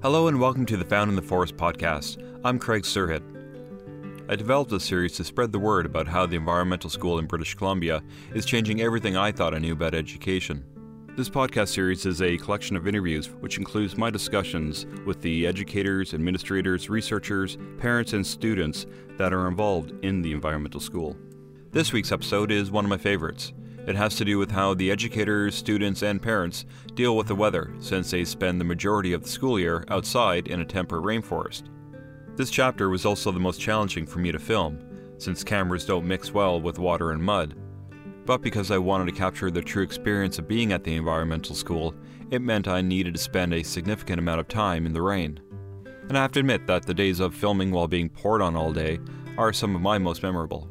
Hello and welcome to the Found in the Forest podcast. I'm Craig Surhit. I developed this series to spread the word about how the environmental school in British Columbia is changing everything I thought I knew about education. This podcast series is a collection of interviews which includes my discussions with the educators, administrators, researchers, parents, and students that are involved in the environmental school. This week's episode is one of my favorites. It has to do with how the educators, students, and parents deal with the weather since they spend the majority of the school year outside in a temperate rainforest. This chapter was also the most challenging for me to film, since cameras don't mix well with water and mud. But because I wanted to capture the true experience of being at the environmental school, it meant I needed to spend a significant amount of time in the rain. And I have to admit that the days of filming while being poured on all day are some of my most memorable.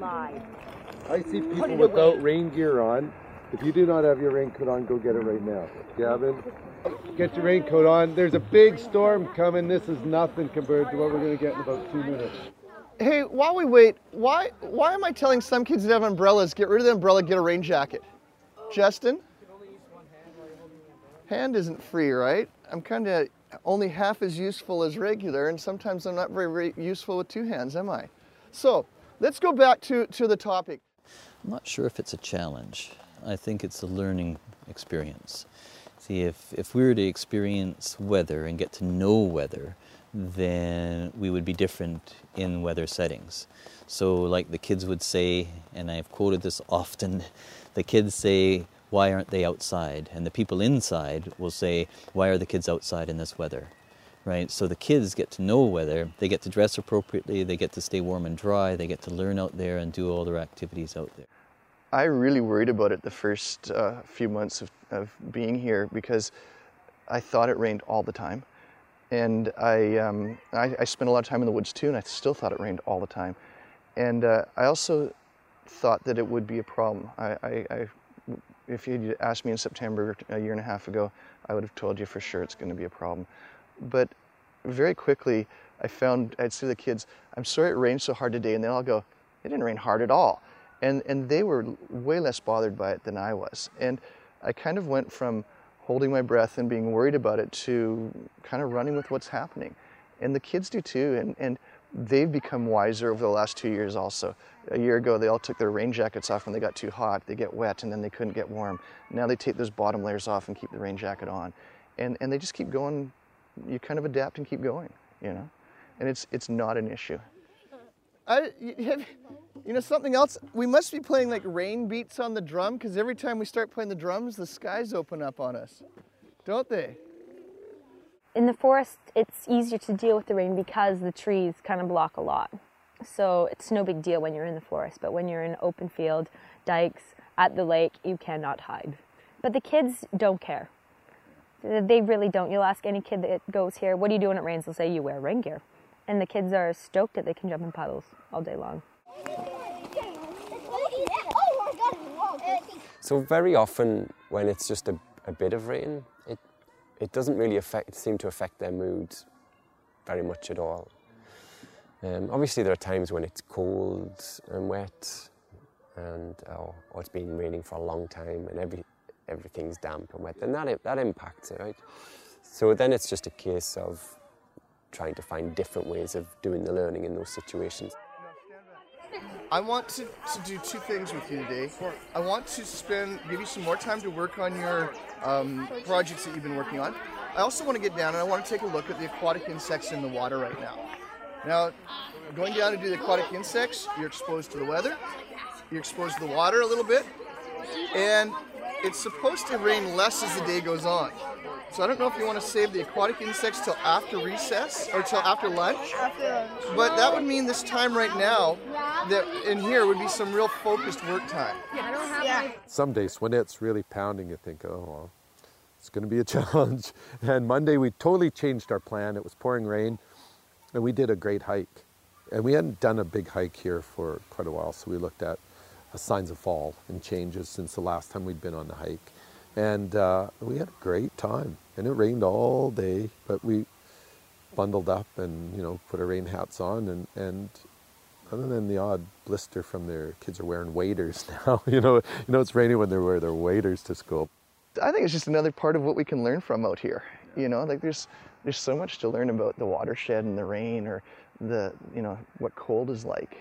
Guys, I see people without rain gear on. If you do not have your raincoat on, go get it right now. Gavin, get your raincoat on. There's a big storm coming. This is nothing compared to what we're going to get in about two minutes. Hey, while we wait, why why am I telling some kids that have umbrellas, get rid of the umbrella, get a rain jacket? Justin? Hand isn't free, right? I'm kind of only half as useful as regular, and sometimes I'm not very, very useful with two hands, am I? So, let's go back to, to the topic. I'm not sure if it's a challenge. I think it's a learning experience. See, if, if we were to experience weather and get to know weather, then we would be different in weather settings. So, like the kids would say, and I've quoted this often, the kids say, Why aren't they outside? And the people inside will say, Why are the kids outside in this weather? Right? So the kids get to know weather, they get to dress appropriately, they get to stay warm and dry, they get to learn out there and do all their activities out there. I really worried about it the first uh, few months of, of being here because I thought it rained all the time. And I, um, I, I, spent a lot of time in the woods too, and I still thought it rained all the time. And uh, I also thought that it would be a problem. I, I, I, if you'd asked me in September a year and a half ago, I would have told you for sure it's going to be a problem. But very quickly, I found I'd say the kids, "I'm sorry it rained so hard today," and then I'll go, "It didn't rain hard at all," and and they were way less bothered by it than I was. And I kind of went from holding my breath and being worried about it to kind of running with what's happening. And the kids do too. And, and they've become wiser over the last two years also. A year ago, they all took their rain jackets off when they got too hot. They get wet and then they couldn't get warm. Now they take those bottom layers off and keep the rain jacket on. And, and they just keep going. You kind of adapt and keep going, you know? And it's, it's not an issue. I, you know something else? We must be playing like rain beats on the drum because every time we start playing the drums, the skies open up on us, don't they? In the forest, it's easier to deal with the rain because the trees kind of block a lot. So it's no big deal when you're in the forest, but when you're in open field, dikes, at the lake, you cannot hide. But the kids don't care. They really don't. You'll ask any kid that goes here, what do you do when it rains? They'll say, you wear rain gear and the kids are stoked that they can jump in puddles all day long. So very often when it's just a, a bit of rain, it, it doesn't really affect, seem to affect their moods very much at all. Um, obviously there are times when it's cold and wet and or, or, it's been raining for a long time and every, everything's damp and wet, and that, that impacts it, right? So then it's just a case of trying to find different ways of doing the learning in those situations. I want to, to do two things with you today. I want to spend, give you some more time to work on your um, projects that you've been working on. I also want to get down and I want to take a look at the aquatic insects in the water right now. Now, going down to do the aquatic insects, you're exposed to the weather, you're exposed to the water a little bit, and it's supposed to rain less as the day goes on. So I don't know if you want to save the aquatic insects till after recess or till after lunch. But that would mean this time right now that in here would be some real focused work time. Yeah, I don't have yeah. Some days when it's really pounding, you think, oh, well, it's going to be a challenge. And Monday we totally changed our plan. It was pouring rain, and we did a great hike. And we hadn't done a big hike here for quite a while, so we looked at signs of fall and changes since the last time we'd been on the hike. And uh, we had a great time and it rained all day, but we bundled up and you know put our rain hats on and and other than the odd blister from their kids are wearing waders now. you know, you know it's raining when they wear their waders to school. I think it's just another part of what we can learn from out here. You know, like there's there's so much to learn about the watershed and the rain or the you know what cold is like.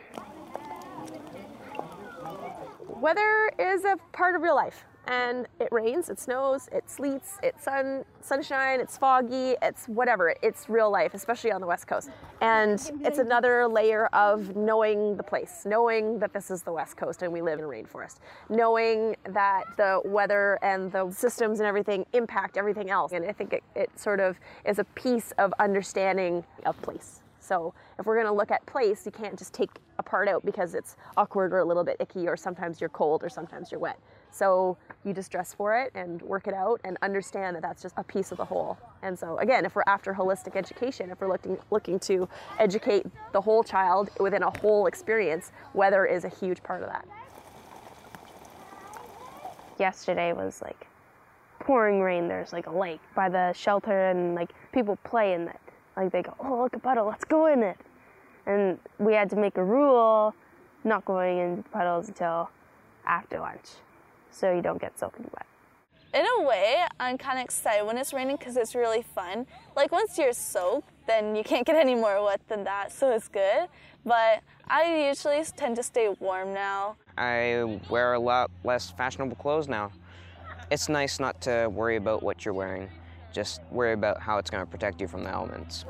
Weather is a part of real life and it rains, it snows, it sleets, it's sun, sunshine, it's foggy, it's whatever. It's real life, especially on the West Coast. And it's another layer of knowing the place, knowing that this is the West Coast and we live in a rainforest, knowing that the weather and the systems and everything impact everything else. And I think it, it sort of is a piece of understanding of place. So if we're going to look at place, you can't just take a part out because it's awkward or a little bit icky or sometimes you're cold or sometimes you're wet. So you just dress for it and work it out and understand that that's just a piece of the whole. And so again, if we're after holistic education, if we're looking looking to educate the whole child within a whole experience, weather is a huge part of that. Yesterday was like pouring rain. There's like a lake by the shelter and like people play in it. Like they go, "Oh, look a puddle, let's go in it." And we had to make a rule not going into puddles until after lunch so you don't get soaking wet. In a way, I'm kind of excited when it's raining because it's really fun. Like once you're soaked, then you can't get any more wet than that, so it's good. But I usually tend to stay warm now. I wear a lot less fashionable clothes now. It's nice not to worry about what you're wearing, just worry about how it's going to protect you from the elements.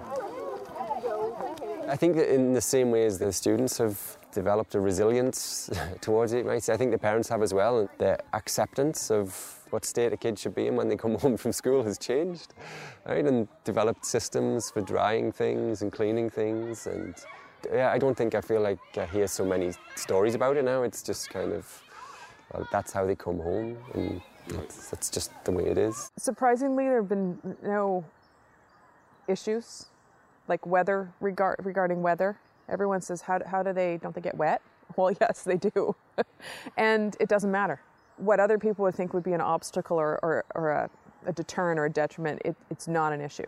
I think that in the same way as the students have developed a resilience towards it, right? I think the parents have as well, the acceptance of what state a kid should be in when they come home from school has changed, right? And developed systems for drying things and cleaning things, and yeah, I don't think I feel like I hear so many stories about it now. It's just kind of, well, that's how they come home, and that's, that's just the way it is. Surprisingly, there have been no issues like weather regard, regarding weather. Everyone says, how, how do they, don't they get wet? Well, yes, they do. and it doesn't matter. What other people would think would be an obstacle or, or, or a, a, deterrent or a detriment, it, it's not an issue.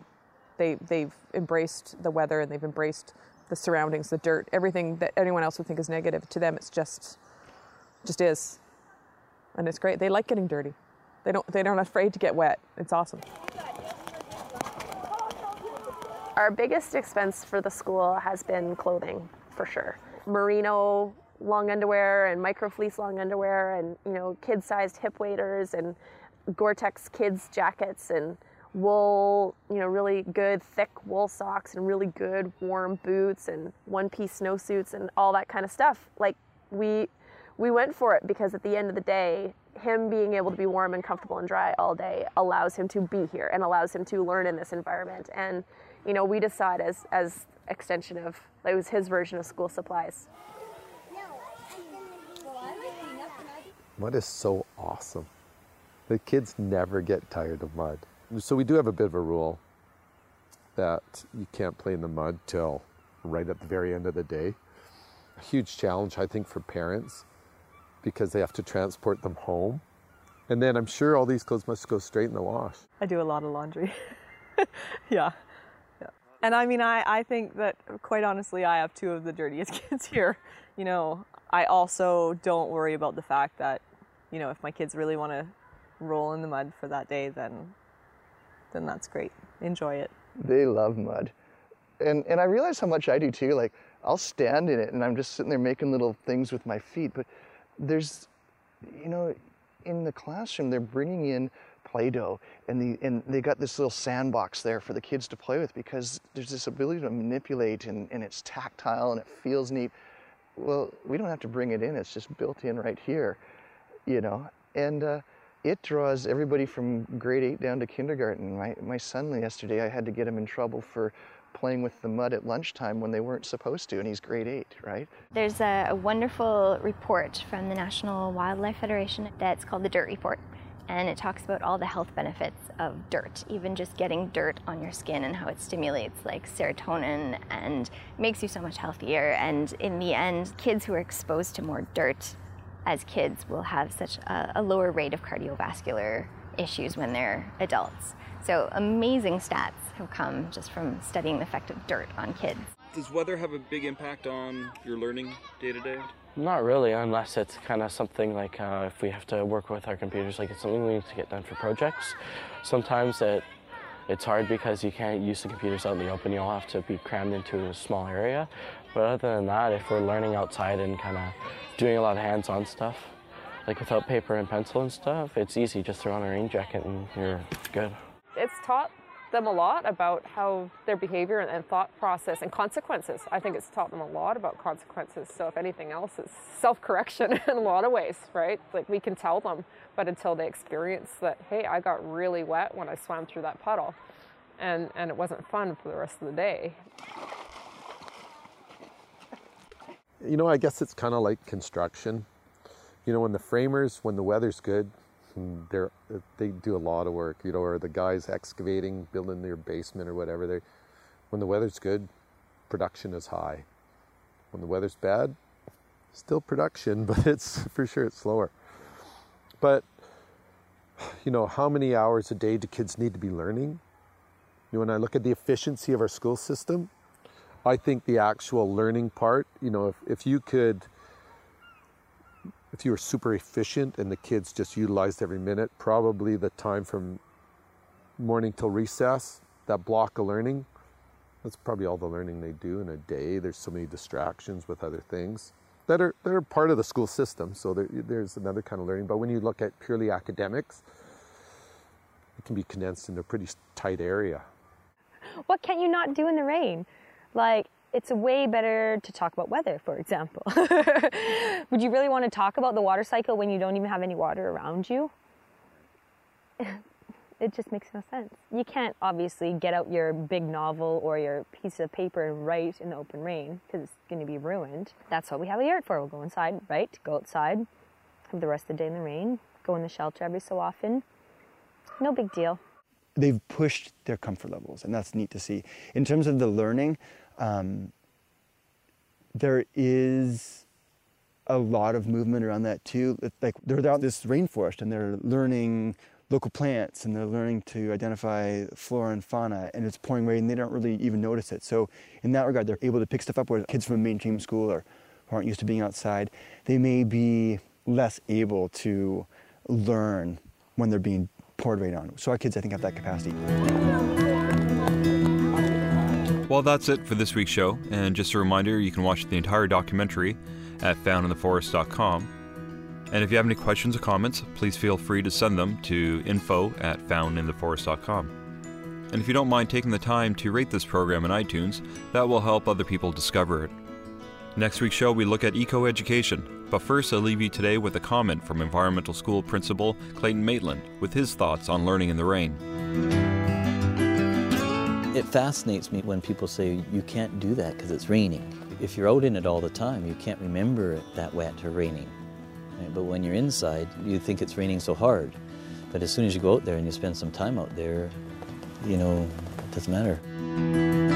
They, they've embraced the weather and they've embraced the surroundings, the dirt, everything that anyone else would think is negative. To them, it's just, just is. And it's great. They like getting dirty. They don't, they aren't afraid to get wet. It's awesome. Our biggest expense for the school has been clothing, for sure. Merino long underwear and micro fleece long underwear and you know kid-sized hip waders and Gore-Tex kids jackets and wool, you know, really good thick wool socks and really good warm boots and one-piece snowsuits and all that kind of stuff. Like we we went for it because at the end of the day, him being able to be warm and comfortable and dry all day allows him to be here and allows him to learn in this environment. And you know, we decide as as extension of it was his version of school supplies. Mud is so awesome. The kids never get tired of mud. So we do have a bit of a rule that you can't play in the mud till right at the very end of the day. A huge challenge, I think, for parents because they have to transport them home. And then I'm sure all these clothes must go straight in the wash. I do a lot of laundry. yeah. yeah. And I mean, I, I think that quite honestly, I have two of the dirtiest kids here. You know, I also don't worry about the fact that, you know, if my kids really want to roll in the mud for that day, then then that's great. Enjoy it. They love mud. And and I realize how much I do too. Like I'll stand in it and I'm just sitting there making little things with my feet, but there's you know, in the classroom they're bringing in Play-Doh, and the and they got this little sandbox there for the kids to play with because there's this ability to manipulate and, and it's tactile and it feels neat. Well, we don't have to bring it in; it's just built in right here, you know. And uh, it draws everybody from grade eight down to kindergarten. My my son yesterday, I had to get him in trouble for playing with the mud at lunchtime when they weren't supposed to, and he's grade eight, right? There's a, a wonderful report from the National Wildlife Federation that's called the Dirt Report and it talks about all the health benefits of dirt, even just getting dirt on your skin and how it stimulates like serotonin and makes you so much healthier. And in the end, kids who are exposed to more dirt as kids will have such a, a lower rate of cardiovascular issues when they're adults. So amazing stats have come just from studying the effect of dirt on kids. Does weather have a big impact on your learning day to day? Not really, unless it's kind of something like uh, if we have to work with our computers, like it's something we need to get done for projects. Sometimes it it's hard because you can't use the computers out in the open. You'll have to be crammed into a small area. But other than that, if we're learning outside and kind of doing a lot of hands-on stuff, like without paper and pencil and stuff, it's easy. Just throw on a rain jacket and you're good. It's taught them a lot about how their behavior and, thought process and consequences. I think it's taught them a lot about consequences. So if anything else, it's self-correction in a lot of ways, right? Like we can tell them, but until they experience that, hey, I got really wet when I swam through that puddle, and and it wasn't fun for the rest of the day. You know, I guess it's kind of like construction. You know, when the framers, when the weather's good, hmm, they're they do a lot of work, you know, or the guys excavating, building their basement or whatever. They, when the weather's good, production is high. When the weather's bad, still production, but it's for sure it's slower. But you know, how many hours a day do kids need to be learning? You know, when I look at the efficiency of our school system, I think the actual learning part, you know, if, if you could if you were super efficient and the kids just utilized every minute, probably the time from morning till recess, that block of learning, that's probably all the learning they do in a day. There's so many distractions with other things that are that are part of the school system. So there, there's another kind of learning. But when you look at purely academics, it can be condensed into a pretty tight area. What can you not do in the rain? Like it's way better to talk about weather, for example. Would you really want to talk about the water cycle when you don't even have any water around you? it just makes no sense. You can't obviously get out your big novel or your piece of paper and write in the open rain because it's going to be ruined. That's what we have a yard for. We'll go inside, right? Go outside, have the rest of the day in the rain, go in the shelter every so often. No big deal. They've pushed their comfort levels, and that's neat to see. In terms of the learning, um, there is a lot of movement around that too. Like they're out in this rainforest and they're learning local plants and they're learning to identify flora and fauna and it's pouring rain and they don't really even notice it. So in that regard, they're able to pick stuff up where kids from mainstream school or who aren't used to being outside, they may be less able to learn when they're being poured rain on. So our kids, I think, have that capacity. Well, that's it for this week's show. And just a reminder, you can watch the entire documentary at foundintheforest.com. And if you have any questions or comments, please feel free to send them to info at foundintheforest.com. And if you don't mind taking the time to rate this program in iTunes, that will help other people discover it. Next week's show, we look at eco education. But first, I'll leave you today with a comment from Environmental School Principal Clayton Maitland with his thoughts on learning in the rain. It fascinates me when people say you can't do that because it's raining. If you're out in it all the time, you can't remember it that wet or raining. Right? But when you're inside, you think it's raining so hard. But as soon as you go out there and you spend some time out there, you know, it doesn't matter.